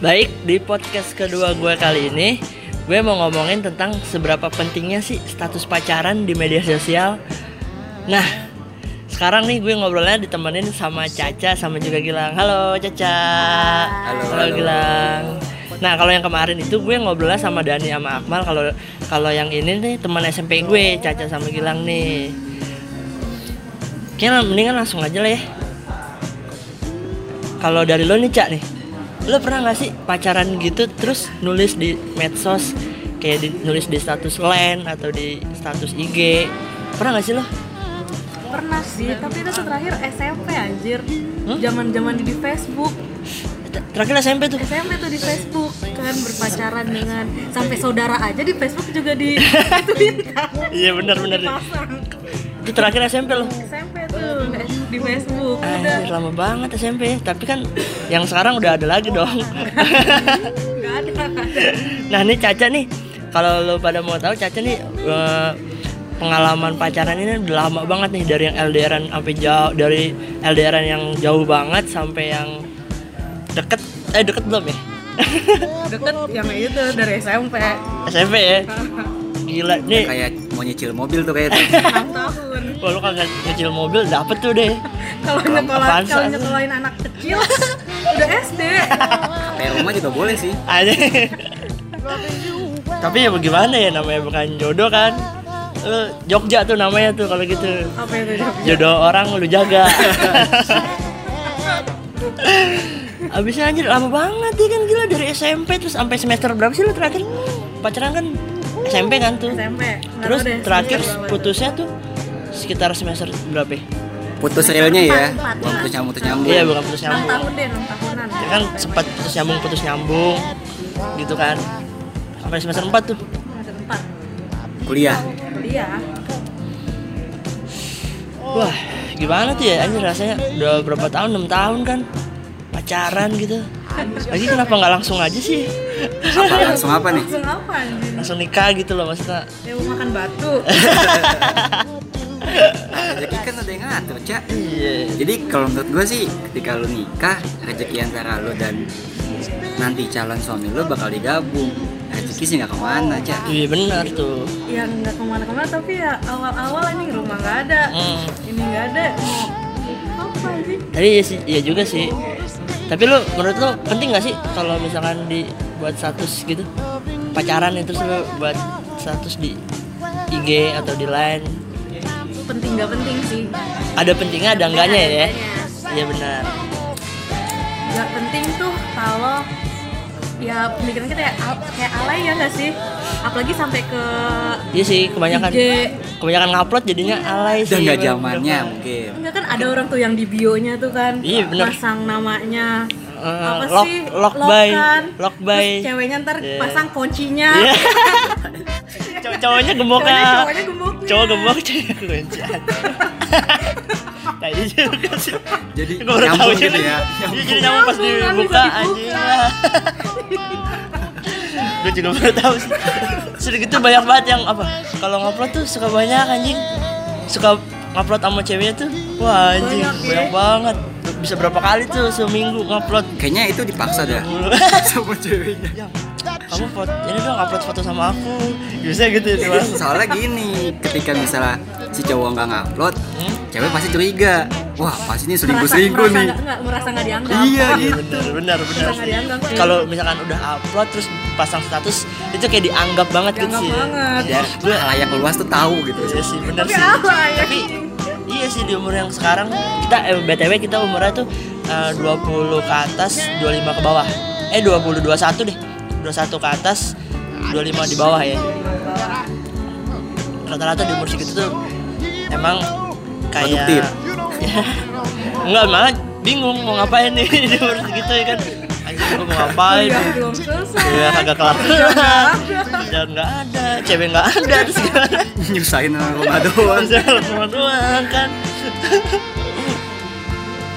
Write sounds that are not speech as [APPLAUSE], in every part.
Baik, di podcast kedua gue kali ini Gue mau ngomongin tentang seberapa pentingnya sih status pacaran di media sosial. Nah, sekarang nih gue ngobrolnya ditemenin sama Caca sama juga Gilang. Halo Caca. Halo, Halo halo. Gilang. Nah kalau yang kemarin itu gue ngobrolnya sama Dani sama Akmal. Kalau kalau yang ini nih teman SMP gue Caca sama Gilang nih. Kayaknya mendingan langsung aja lah ya. Kalau dari lo nih Cak nih Lo pernah gak sih pacaran gitu terus nulis di medsos Kayak di, nulis di status LAN atau di status IG Pernah gak sih lo? Pernah sih, tapi itu terakhir SMP anjir. Hmm? Zaman-zaman di, Facebook. Ter- Terakhir SMP tuh SMP tuh di Facebook kan berpacaran dengan sampai saudara aja di Facebook juga di [LAUGHS] ituin kan. Iya benar benar. Itu terakhir SMP lo SMP tuh di Facebook. Udah Anjir lama banget SMP Tapi kan yang sekarang udah ada lagi dong nggak ada. Nah nih Caca nih Kalau lo pada mau tahu Caca nih eh, Pengalaman pacaran ini udah lama banget nih Dari yang LDRan sampai jauh Dari LDRan yang jauh banget Sampai yang deket Eh deket belum ya? Deket yang itu dari SMP. SMP ya [LAUGHS] Gila nih kayak mau nyicil mobil tuh kayak 6 [LAUGHS] tahun. Kalau lu kagak nyicil mobil dapet tuh deh Kalau nyekolah sih? kalau nyekolahin anak kecil [LAUGHS] udah SD. kayak rumah juga boleh sih aja [LAUGHS] tapi ya bagaimana ya namanya bukan jodoh kan lu Jogja tuh namanya tuh kalau gitu Apa itu? Jok? jodoh orang lu jaga Abisnya anjir lama banget ya kan gila dari SMP terus sampai semester berapa sih lu terakhir pacaran kan SMP kan tuh SMP. Nggak terus deh, terakhir putusnya tuh sekitar semester berapa ya? putus realnya ya Empat, empat. bukan putus nyambung putus nyambung Iya bukan putus 6 nyambung tahun deh, 6 tahunan. ya kan sempat putus nyambung putus nyambung gitu kan sampai semester 4 tuh Semester 4. kuliah Kuliah. Wah, gimana tuh ya anjir rasanya udah berapa tahun, 6 tahun kan pacaran gitu. Lagi kenapa nggak langsung aja sih? Apa langsung apa nih Langsung apa anjing? Langsung nikah gitu loh maksudnya. Ya mau makan batu. [LAUGHS] rezeki kan ada yang ngatur cak Iya. jadi kalau menurut gue sih ketika lu nikah rezeki antara lu dan nanti calon suami lu bakal digabung rezeki sih nggak ke mana cak Iya benar tuh. yang nggak ke mana-kemana tapi ya awal-awal ini rumah nggak ada. Hmm. Ini nggak ada. Mau apa sih? Tapi iya sih, iya juga sih. Tapi lu menurut lu penting gak sih kalau misalkan di buat status gitu pacaran itu terus lu buat status di IG atau di line Penting nggak penting sih. ada pentingnya ada enggaknya ya? Iya benar. Nggak penting tuh kalau ya pemikiran kita ya kayak alay ya nggak sih? Apalagi sampai ke Iya sih kebanyakan IG. kebanyakan ngupload jadinya alay sih. udah nggak zamannya mungkin Enggak kan ada orang tuh yang di bionya tuh kan Iya, bener. pasang namanya Eh, apa lock- sih lock by- kan. lock by. Terus ceweknya ntar Iya. pasang kuncinya Iya. [LAUGHS] Cow- cowoknya gemuk Cowoknya- ah. gemuknya. Cowok gemuk cewek kuncian. Nah ini juga sih. jadi Gue baru tahu gitu ya Iya jadi nyambung pas Nyambung, dibuka anjing. dibuka. Gue juga baru tahu sih. Sudah gitu banyak banget yang apa? Kalau ngupload tuh suka banyak anjing. Suka ngupload sama ceweknya tuh. Wah anjing Banyak, ya. banyak banget. Bisa berapa kali tuh seminggu ngupload. kayaknya itu dipaksa dah [LAUGHS] sama ceweknya Yang kamu foto ini dong upload foto sama aku. Bisa gitu ya soalnya gini ketika misalnya si cowok nggak ngupload Hmm? cewek pasti curiga wah pasti ini selingkuh selingkuh nih merasa nggak dianggap Iya, Wah, gitu. benar benar benar sih. kalau misalkan udah upload terus pasang status itu kayak dianggap banget gitu Dianggap sih banget. ya gue layak luas tuh tahu gitu iya sih benar sih ya tapi iya sih di umur yang sekarang kita eh, btw kita umurnya tuh eh, 20 ke atas 25 ke bawah eh 20 21 deh 21 ke atas 25 di bawah ya rata-rata di umur segitu tuh emang kayak. Ya. [LAUGHS] enggak malah bingung mau ngapain nih [LAUGHS] di umur segitu ya kan anjing gue mau ngapain? Kuliah belum selesai. Ya kagak kelar. Dan nggak ada cewek nggak ada terus gimana nyusahin sama doang Sama doang kan?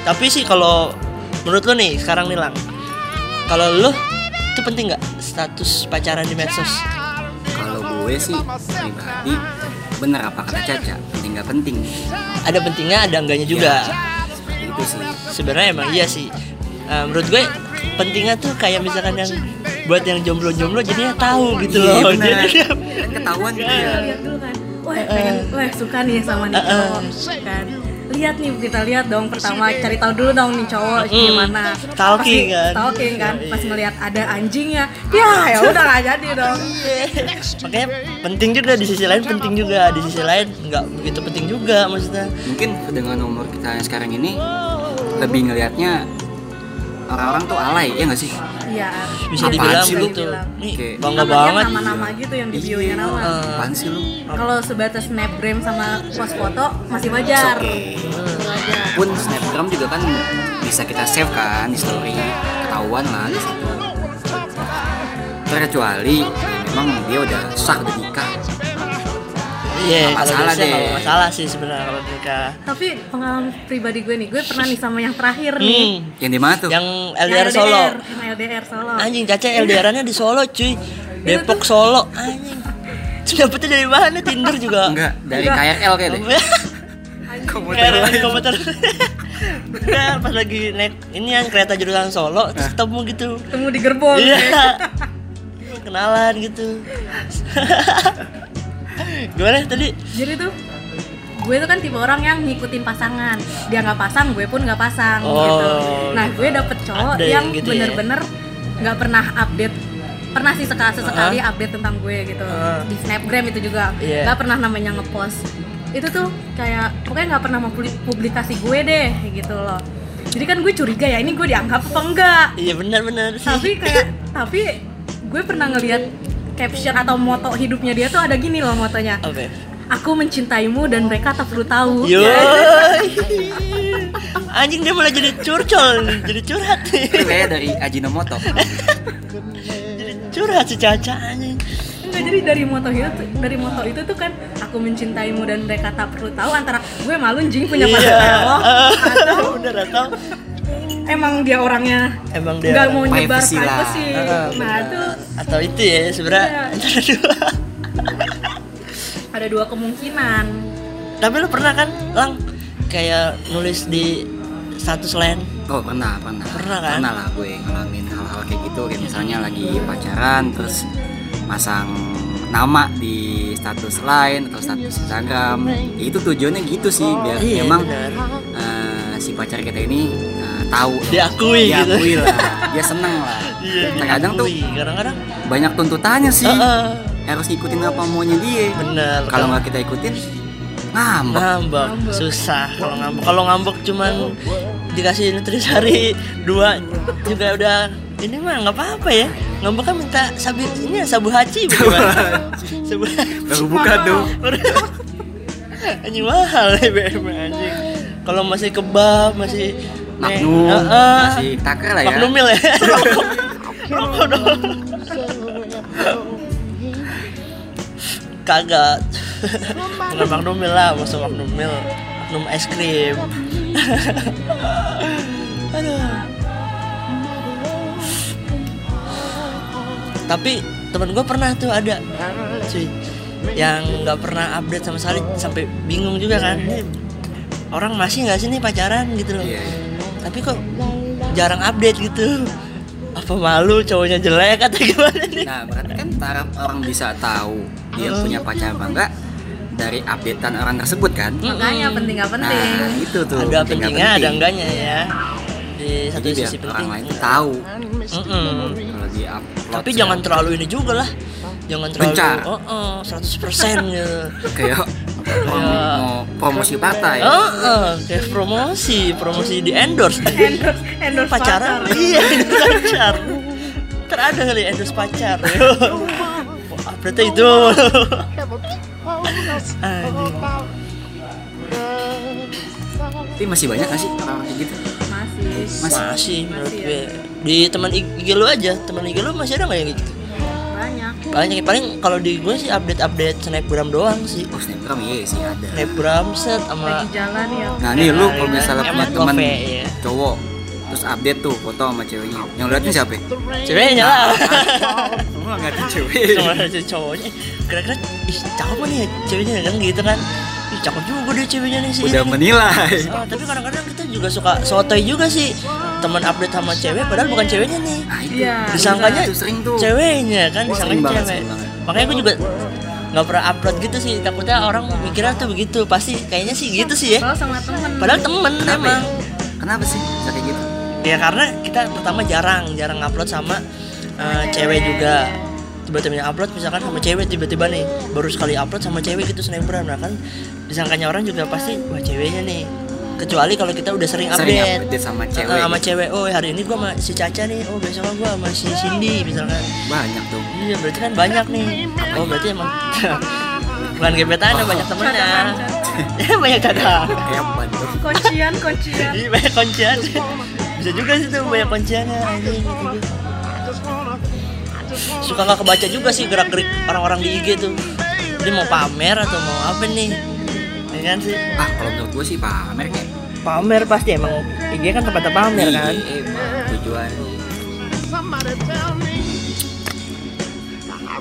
Tapi sih kalau menurut lo nih sekarang nih lang. Kalau lo itu penting nggak status pacaran di medsos? Kalau gue sih pribadi bener apa kata Caca penting nggak penting. Ada pentingnya ada enggaknya juga. Seperti itu sih. Sebenarnya emang iya sih. Eh, menurut gue pentingnya tuh kayak misalkan yang buat yang jomblo-jomblo jadinya tahu gitu Iya, loh. bener. Jadi Kan ketahuan gitu ya. lihat dulu kan. Wah pengen wah suka nih sama nih cowok. Kan. Lihat nih kita lihat dong pertama cari tahu dulu dong nih cowok gimana. Stalking Pasti kan. stalking kan. Pas melihat ada anjingnya ya ya udah nggak jadi dong. Makanya penting juga di sisi lain penting juga. Di sisi lain nggak begitu penting juga maksudnya. Mungkin dengan umur kita yang sekarang ini lebih ngelihatnya orang-orang tuh alay ya nggak sih? iya Bisa Apaan dibilang sih lu? gitu. Nih Kayak- bangga Namanya banget. nama-nama gitu yang di bio-nya nama Eh, Apaan sih lu? kalau sebatas snapgram sama post foto masih wajar wajar Pun snapgram juga kan bisa kita save kan di story ketahuan lah di situ. Terkecuali ya memang dia udah sah udah nikah. Iya, kalau masalah deh. masalah sih sebenarnya kalau nikah. tapi pengalaman pribadi gue nih gue pernah nih sama yang terakhir nih Hmm, Yang di mana tuh? yang Yang LDR Solo. yang LDR Solo Anjing Caca LDR-nya di Solo cuy. Depok Solo anjing. Dapetnya dari mana Tinder juga? Enggak, dari Enggak. KRL kayak deh. Komuter lain komuter. Enggak, pas lagi naik ini yang kereta jurusan Solo terus ketemu gitu. ketemu di gerbong Iya. Kenalan gitu. [LAUGHS] Gimana tadi? jadi tuh gue tuh kan tipe orang yang ngikutin pasangan dia nggak pasang gue pun nggak pasang Oh. gitu nah gue dapet cowok yang gitu ya? bener-bener nggak pernah update pernah sih sekali sesekali update tentang gue gitu Uh-huh. di snapgram itu juga nggak pernah namanya ngepost itu tuh kayak pokoknya nggak pernah mempublikasi gue deh gitu loh jadi kan gue curiga ya ini gue dianggap apa enggak Iya benar-benar sih. tapi kayak tapi gue pernah ngeliat caption atau moto hidupnya dia tuh ada gini loh motonya Oke. aku mencintaimu dan mereka tak perlu tahu Yo. [LAUGHS] Anjing dia malah jadi curcol, jadi curhat kayak dari Ajinomoto. Jadi curhat si Caca anjing. Enggak jadi dari moto itu dari moto itu tuh kan aku mencintaimu dan mereka tak perlu tahu antara gue malu jing punya Iya. pacar kayak lo [LAUGHS] atau Bener atau emang dia orangnya emang dia nggak mau nyebar privacy lah. privacy Heeh, nah itu atau itu ya sebenarnya Iya. antara [LAUGHS] dua. ada dua kemungkinan Tapi lu pernah kan, Lang, kayak nulis di status lain? Oh pernah, pernah. Pernah kan? Pernah lah gue ngalamin hal-hal kayak gitu. Kayak misalnya lagi pacaran terus masang nama di status lain atau status Instagram. Ya, itu tujuannya gitu sih biar Iya, memang eh, si pacar kita ini eh, tahu Diakui gitu. diakui lah, [LAUGHS] dia seneng lah. Iya, Terkadang tuh kadang-kadang banyak tuntutannya sih. Heeh. Harus ngikutin apa maunya dia. bener. Kalau nggak kita ikutin ngambek. ngambek, susah kalau ngambek. Kalau ngambek cuman dikasih nutrisari dua juga udah ini mah nggak apa-apa ya ngambek kan minta sabu ini ya, sabu haji bagaimana [LAUGHS] sabu Baru buka tuh. anjing mahal ya BM anjing kalau masih kebab masih Magnum, Heeh. masih taker lah ya. Magnumil ya. Rokok rokok dong kagak. Bukan Magnumil lah maksud Magnumil Magnum es krim. Aduh. Tapi temen gue pernah tuh ada cuy yang nggak pernah update sama sekali sampai bingung juga kan. Ini orang masih nggak sih nih pacaran gitu loh. Iya, iya. Tapi kok jarang update gitu apa malu cowoknya jelek atau [LAUGHS] gimana nih Nah, berarti kan taraf orang bisa tahu dia punya pacar apa enggak dari updatean orang tersebut kan? makanya penting nggak penting Nah, itu tuh. ada penting pentingnya ada penting. enggaknya ya di satu Jadi biar sisi orang penting lain tuh tahu Mm-mm. kalau di upload. tapi jangan terlalu ini juga lah jangan terlalu oh, oh 100% gitu kayak mau, mau promosi partai. Oh, oh, kayak promosi, promosi di endorse, [LAUGHS] endorse endorse pacaran, pacar. iya endorse pacar. Terada kali endorse pacar. [LAUGHS] Wah, berarti itu. Tapi masih banyak gak sih orang kayak gitu? masih Masih. Masih menurut ya. gue. Di teman IG lu aja, teman IG lu masih ada nggak yang gitu? Banyak paling kalau di gue sih update-update snapgram doang sih. Oh, snapgram iya sih ada. Snapgram set sama lagi jalan ya Nah, nih lu kalau misalnya punya teman ya. cowok terus update tuh foto sama ceweknya. Yang liatin siapa? ya? ceweknya lah. Lu nggak ngatain cewek. sama si cowoknya kira-kira ih cakep nih ya ceweknya kan gitu kan ih cakep juga deh ceweknya nih sih Udah menilai. Oh, tapi kadang-kadang kita juga suka sotoy juga sih teman update sama cewek padahal bukan ceweknya nih. Nah itu. Iya. disangkanya itu sering tuh. ceweknya kan Sering disangkanya banget, cewek. sering banget. makanya gue juga nggak pernah upload gitu sih takutnya orang mikirnya tuh begitu. Pasti kayaknya sih gitu sih ya. Kalau sama temen. Padahal temen kenapa ya? emang. Kenapa sih bisa kayak gitu? Ya karena kita pertama jarang jarang upload sama uh, cewek juga. Tiba-tiba upload misalkan sama cewek tiba-tiba nih baru sekali upload sama cewek gitu snapgram. Nah kan disangkanya orang juga pasti wah ceweknya nih kecuali kalau kita udah sering sering update. update sama Uh, cewek. sama gitu. cewek. Oh hari ini gua sama si Caca nih. Oh besok gua sama si Cindy misalkan. Banyak tuh. Iya berarti kan banyak nih. Oh berarti emang [LAUGHS] bukan gebetan ada banyak temennya. Ya banyak [LAUGHS] cadang kayak kuncian kuncian. Iya banyak kuncian. Bisa juga sih tuh banyak kunciannya gitu. Suka nggak kebaca juga sih gerak-gerik orang-orang di IG tuh. Dia mau pamer atau mau apa nih? Ya kan sih? Ah kalau menurut gue sih pamer kayak Pamer pasti emang IG kan tempat pamer kan Iya, emang tujuannya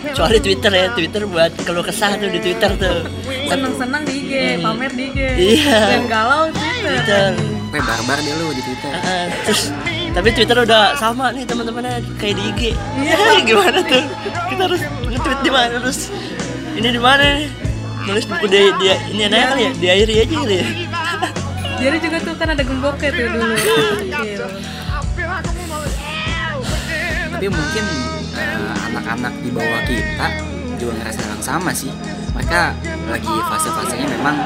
Kecuali Twitter ya Twitter buat keluh kesah tuh di Twitter tuh seneng-seneng di IG pamer di IG Iya. dan galau Twitter Twitter kayak barbar dia lu di twitter Heeh, Terus tapi Twitter udah sama nih teman-temannya kayak di IG. Iya, [LAUGHS] gimana tuh? Kita harus nge-tweet di mana terus? Ini di mana nih? Nulis buku di, dia ini anaknya kali ya? Diairi aja kali ya? Jadi juga tuh kan ada gemboknya tuh dulu Gokil. tapi mungkin eh, anak-anak di bawah kita juga ngerasa yang sama sih mereka lagi fase-fasenya memang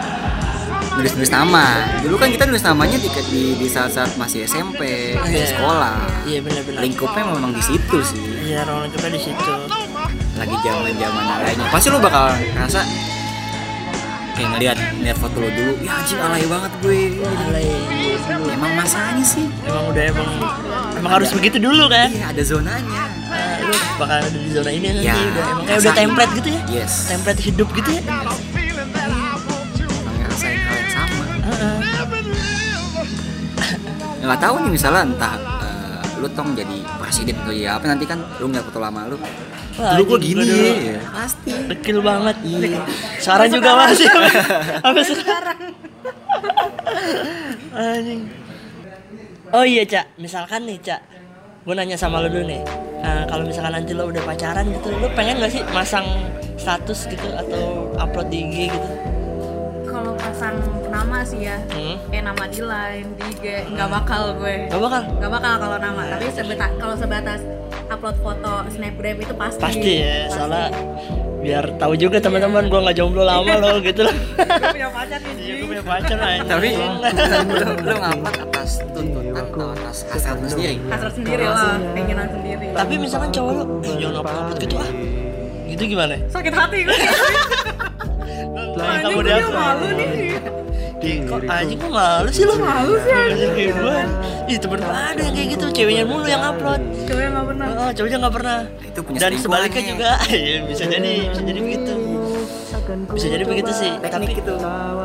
nulis-nulis nama dulu kan kita nulis namanya di di, saat-saat masih SMP di Iya. sekolah Iya benar-benar. lingkupnya memang di situ sih Iya, orang juga di situ. lagi zaman-zaman lainnya pasti lu bakal ngerasa kayak ngeliat ngeliat foto lo dulu ya anjing alay banget gue Alay. emang masanya sih Emang udah emang emang harus begitu dulu kan? iya ada zonanya Nah, lu bakal ada di zona ini nanti Ya, udah emang kayak udah template gitu ya? yes Template hidup gitu ya? emang ngerasain hal yang sama. Ya, nggak tahu nih misalnya entah eh, lu tong jadi presiden atau ya apa nanti kan lu nggak foto lama lu Wah, dulu anjing, gini dulu. pasti Dekil banget. Sekarang juga masih. [LAUGHS] Sampai sekarang. [LAUGHS] Anjing. Oh iya, Cak. Misalkan nih, Cak. Gue nanya sama lu dulu nih. Nah, kalau misalkan nanti lo udah pacaran gitu, lu pengen gak sih masang status gitu atau upload di IG gitu? Pasang nama sih ya. Hmm? kayak nama di line di IG nggak bakal gue. Gak bakal? nggak bakal kalau nama. Tapi sebatas kalau sebatas upload foto snapgram itu pasti. Pasti ya, soalnya biar tahu juga teman-teman gue nggak jomblo lama loh [LAUGHS] gitu loh. Gue punya pacar nih Iya, gue punya pacar aja. tapi lu, lu ngupload atas tuntutan atau atas hasrat sendiri. Hasrat sendiri lah keinginan sendiri. Tapi misalkan cowok lu, "Eh, jangan upload gitu ah. Gitu gimana? sakit hati gue Lah, [LAUGHS] Anjing, gue dia malu nih Ih, kok anjing kok malu sih lu? Malu sih, anjing. Anjing kayak gue. Ih, temen gue ada yang kayak gitu, ceweknya mulu yang upload. cowok nggak pernah Oh, cowoknya nggak pernah. itu punya Dan sebaliknya juga, [LAUGHS] Iya, bisa jadi, bisa jadi begitu. Bisa jadi begitu sih. Tapi teknik itu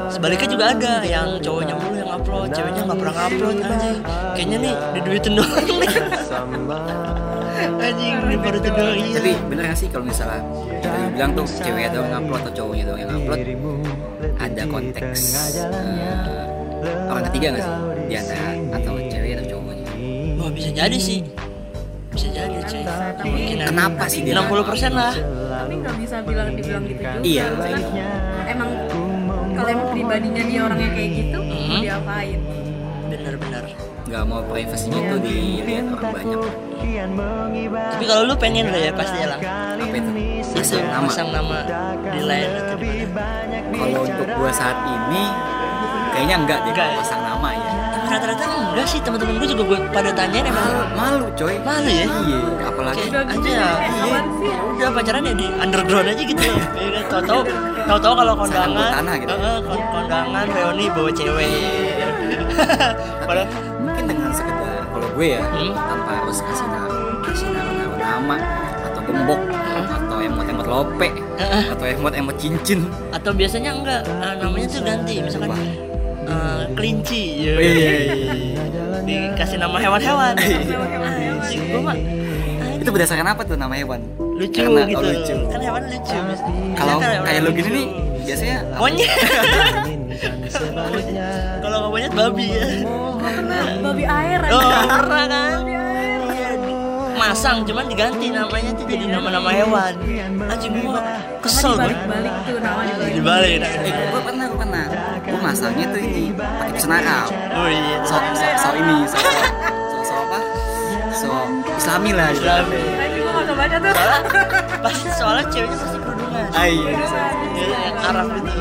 sebaliknya juga ada yang cowoknya mulu yang upload, ceweknya nggak pernah upload anjing. Kayaknya nih diduitin doang nih. [LAUGHS] anjing, ini baru itu doang. Iya. tapi bener gak sih kalau misalnya lu bilang tuh ceweknya doang ngupload atau cowoknya doang yang upload ada konteks eh, orang ketiga gak sih di antara atau cewek atau cowoknya Wah, bisa jadi sih. Bisa jadi, cuy. Kemungkinan. kenapa sih dia 60% lah. tapi nggak bisa bilang dibilang gitu juga Iya. Karena emang kalau emang pribadinya dia orangnya kayak gitu mau Hmm. diapain Bener-bener. Nggak mau privasinya tuh dilihat orang banyak Tapi kalau lu pengen lah ya pasti ya lah. apa itu Masang nama masang nama di line atau di mana. kalau untuk gua saat ini kayaknya enggak deh Enggak kalau ya? pasang nama ya rata-rata enggak sih teman-teman gue juga gue pada tanyain emang malu malu coy malu ya. iya apalagi Kayak aja ya. Sih? Udah pacaran ya di underground aja gitu. Iya kan tahu-tahu tahu-tahu kalau kondangan, tanah gitu. Heeh, kon- kondangan reuni bawa cewek. [LAUGHS] Padahal mungkin dengan sekedar kalau gue ya Hmm. tanpa harus kasih nama kasih nama, nama, nama atau gembok atau emot-emot lope Heeh. atau emot-emot cincin atau biasanya enggak namanya tuh ganti misalkan Eh, kelinci ya. Oh, iya, iya, dikasih nama hewan-hewan. Hewan-hewan. Anjing, gua mah anjing, itu berdasarkan apa tuh nama hewan? Lucu Karena- gitu. oh, lucu. kan hewan lucu. Kalau kan kayak lo lucu. gini nih biasanya monyet. [LAUGHS] Kalau nggak monyet babi ya. Pernah. Babi air. Oh, pernah kan? Iya, Masang, cuman diganti namanya tuh jadi nama-nama hewan. Anjing gua kesel banget. dibalik-balik tuh nama dibalik. Dibalik. Eh, gue pernah, gue pernah. Gue masangnya tuh ini pakai Arab. Oh iya. So, so, so ini, so, so, so, so apa? So Islami lah. gitu. Islami. Gua baca tuh. Soalnya pasti soalnya ceweknya pasti kerudungan. Ah iya. Iya, yang Arab itu.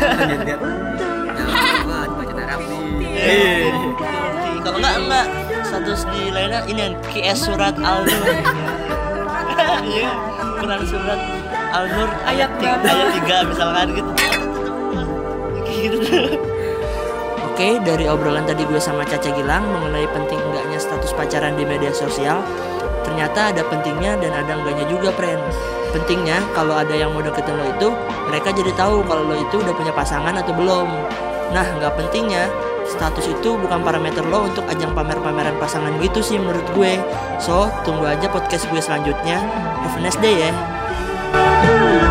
Kan dia lihat. Ya, wah, dibaca Arab nih. Iya. Kalau enggak enggak status di lainnya ini yang QS surat Al-Nur. [LAUGHS] Iya, Quran surat Al-Nur ayat Ayat 3, ayat 3 misalkan gitu. Gitu. Oke, dari obrolan tadi gue sama Caca Gilang mengenai penting enggaknya status pacaran di media sosial, ternyata ada pentingnya dan ada enggaknya juga, friend. Pentingnya kalau ada yang mau deketin lo itu, mereka jadi tahu kalau lo itu udah punya pasangan atau belum. Nah, nggak pentingnya status itu bukan parameter lo untuk ajang pamer-pameran pasangan gitu sih menurut gue. So, tunggu aja podcast gue selanjutnya. Have a nice day ya.